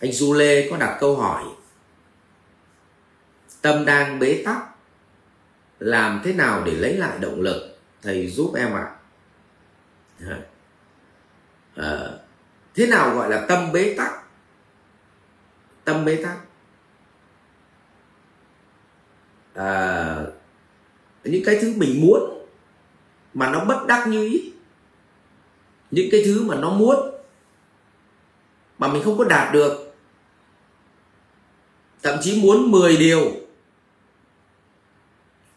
anh Du Lê có đặt câu hỏi tâm đang bế tắc làm thế nào để lấy lại động lực? Thầy giúp em ạ. À. à, thế nào gọi là tâm bế tắc? Tâm bế tắc. À, những cái thứ mình muốn mà nó bất đắc như ý. Những cái thứ mà nó muốn mà mình không có đạt được thậm chí muốn 10 điều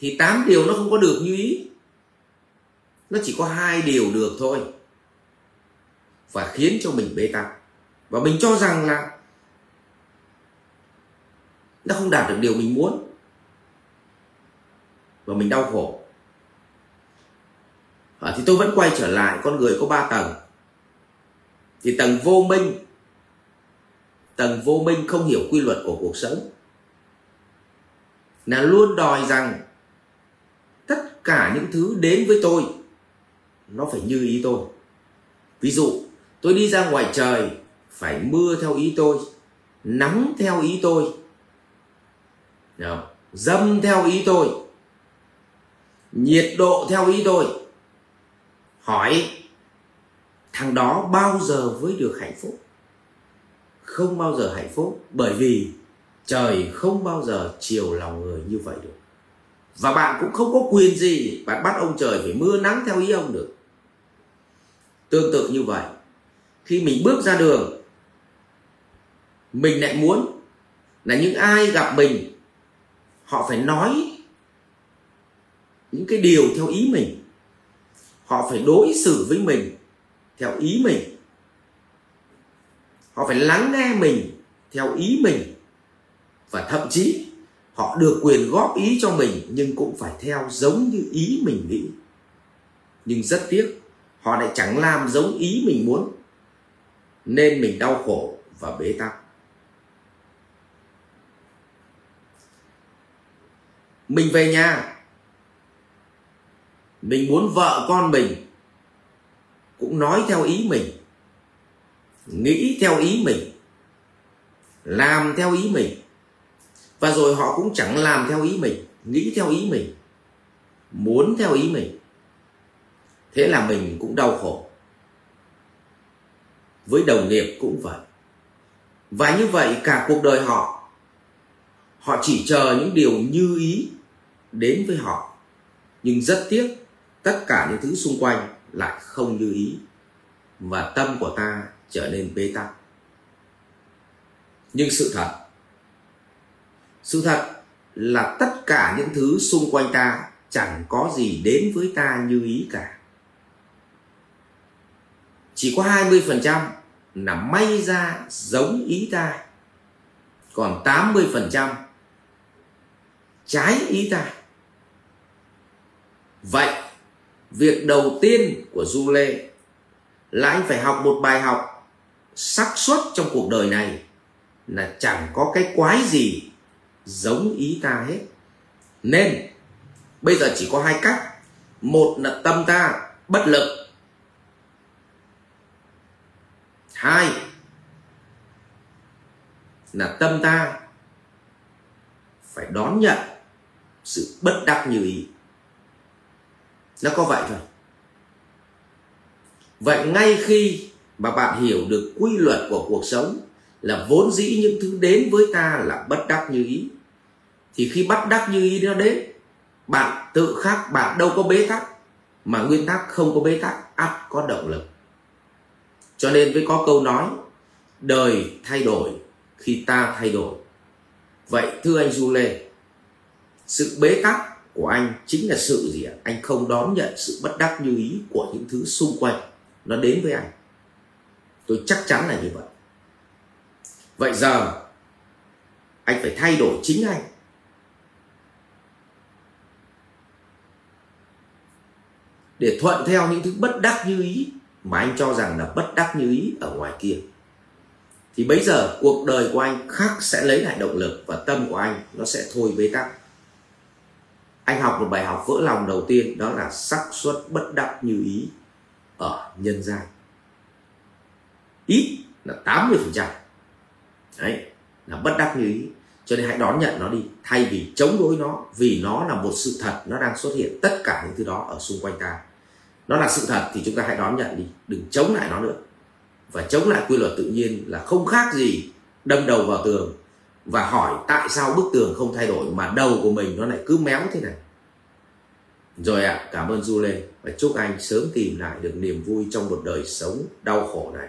thì 8 điều nó không có được như ý. Nó chỉ có hai điều được thôi và khiến cho mình bế tắc. Và mình cho rằng là nó không đạt được điều mình muốn. Và mình đau khổ. À, thì tôi vẫn quay trở lại con người có ba tầng. Thì tầng vô minh tầng vô minh không hiểu quy luật của cuộc sống. Là luôn đòi rằng, tất cả những thứ đến với tôi, nó phải như ý tôi. Ví dụ, tôi đi ra ngoài trời, phải mưa theo ý tôi, nắng theo ý tôi dâm theo ý tôi, nhiệt độ theo ý tôi. Hỏi, thằng đó bao giờ mới được hạnh phúc? Không bao giờ hạnh phúc, bởi vì trời không bao giờ chiều lòng người như vậy được. Và bạn cũng không có quyền gì bạn bắt ông trời phải mưa nắng theo ý ông được. Tương tự như vậy, khi mình bước ra đường, mình lại muốn là những ai gặp mình, họ phải nói những cái điều theo ý mình. Họ phải đối xử với mình theo ý mình họ phải lắng nghe mình theo ý mình. Và thậm chí, họ được quyền góp ý cho mình nhưng cũng phải theo giống như ý mình nghĩ. Nhưng rất tiếc, họ lại chẳng làm giống ý mình muốn, nên mình đau khổ và bế tắc. Mình về nhà. Mình muốn vợ con mình cũng nói theo ý mình nghĩ theo ý mình. Làm theo ý mình. Và rồi họ cũng chẳng làm theo ý mình, nghĩ theo ý mình, muốn theo ý mình. Thế là mình cũng đau khổ. Với đồng nghiệp cũng vậy. Và như vậy cả cuộc đời họ họ chỉ chờ những điều như ý đến với họ. Nhưng rất tiếc, tất cả những thứ xung quanh lại không như ý. Và tâm của ta trở nên bế tắc. Nhưng sự thật sự thật là tất cả những thứ xung quanh ta chẳng có gì đến với ta như ý cả. Chỉ có 20% là may ra giống ý ta, còn 80% trái ý ta. Vậy, việc đầu tiên của du lê là anh phải học một bài học xác suất trong cuộc đời này là chẳng có cái quái gì giống ý ta hết. Nên, bây giờ chỉ có hai cách. Một là tâm ta bất lực. Hai là tâm ta phải đón nhận sự bất đắc như ý. Nó có vậy thôi. Vậy ngay khi mà bạn hiểu được quy luật của cuộc sống là vốn dĩ những thứ đến với ta là bất đắc như ý. Thì khi bắt đắc như ý nó đến, bạn tự khắc, bạn đâu có bế tắc, mà nguyên tắc không có bế tắc, ắt có động lực. Cho nên mới có câu nói, đời thay đổi khi ta thay đổi. Vậy thưa anh du lê sự bế tắc của anh chính là sự gì ạ? Anh không đón nhận sự bất đắc như ý của những thứ xung quanh nó đến với anh tôi chắc chắn là như vậy. Vậy giờ, anh phải thay đổi chính anh. Để thuận theo những thứ bất đắc như ý mà anh cho rằng là bất đắc như ý ở ngoài kia, thì bây giờ cuộc đời của anh khác sẽ lấy lại động lực và tâm của anh nó sẽ thôi bế tắc. Anh học một bài học vỡ lòng đầu tiên, đó là xác suất bất đắc như ý ở nhân gian ít là 80% đấy là bất đắc như ý. Cho nên hãy đón nhận nó đi. Thay vì chống đối nó vì nó là một sự thật nó đang xuất hiện tất cả những thứ đó ở xung quanh ta. Nó là sự thật thì chúng ta hãy đón nhận đi. Đừng chống lại nó nữa. Và chống lại quy luật tự nhiên là không khác gì đâm đầu vào tường và hỏi tại sao bức tường không thay đổi mà đầu của mình nó lại cứ méo thế này. Rồi ạ à, cảm ơn du lê và chúc anh sớm tìm lại được niềm vui trong một đời sống đau khổ này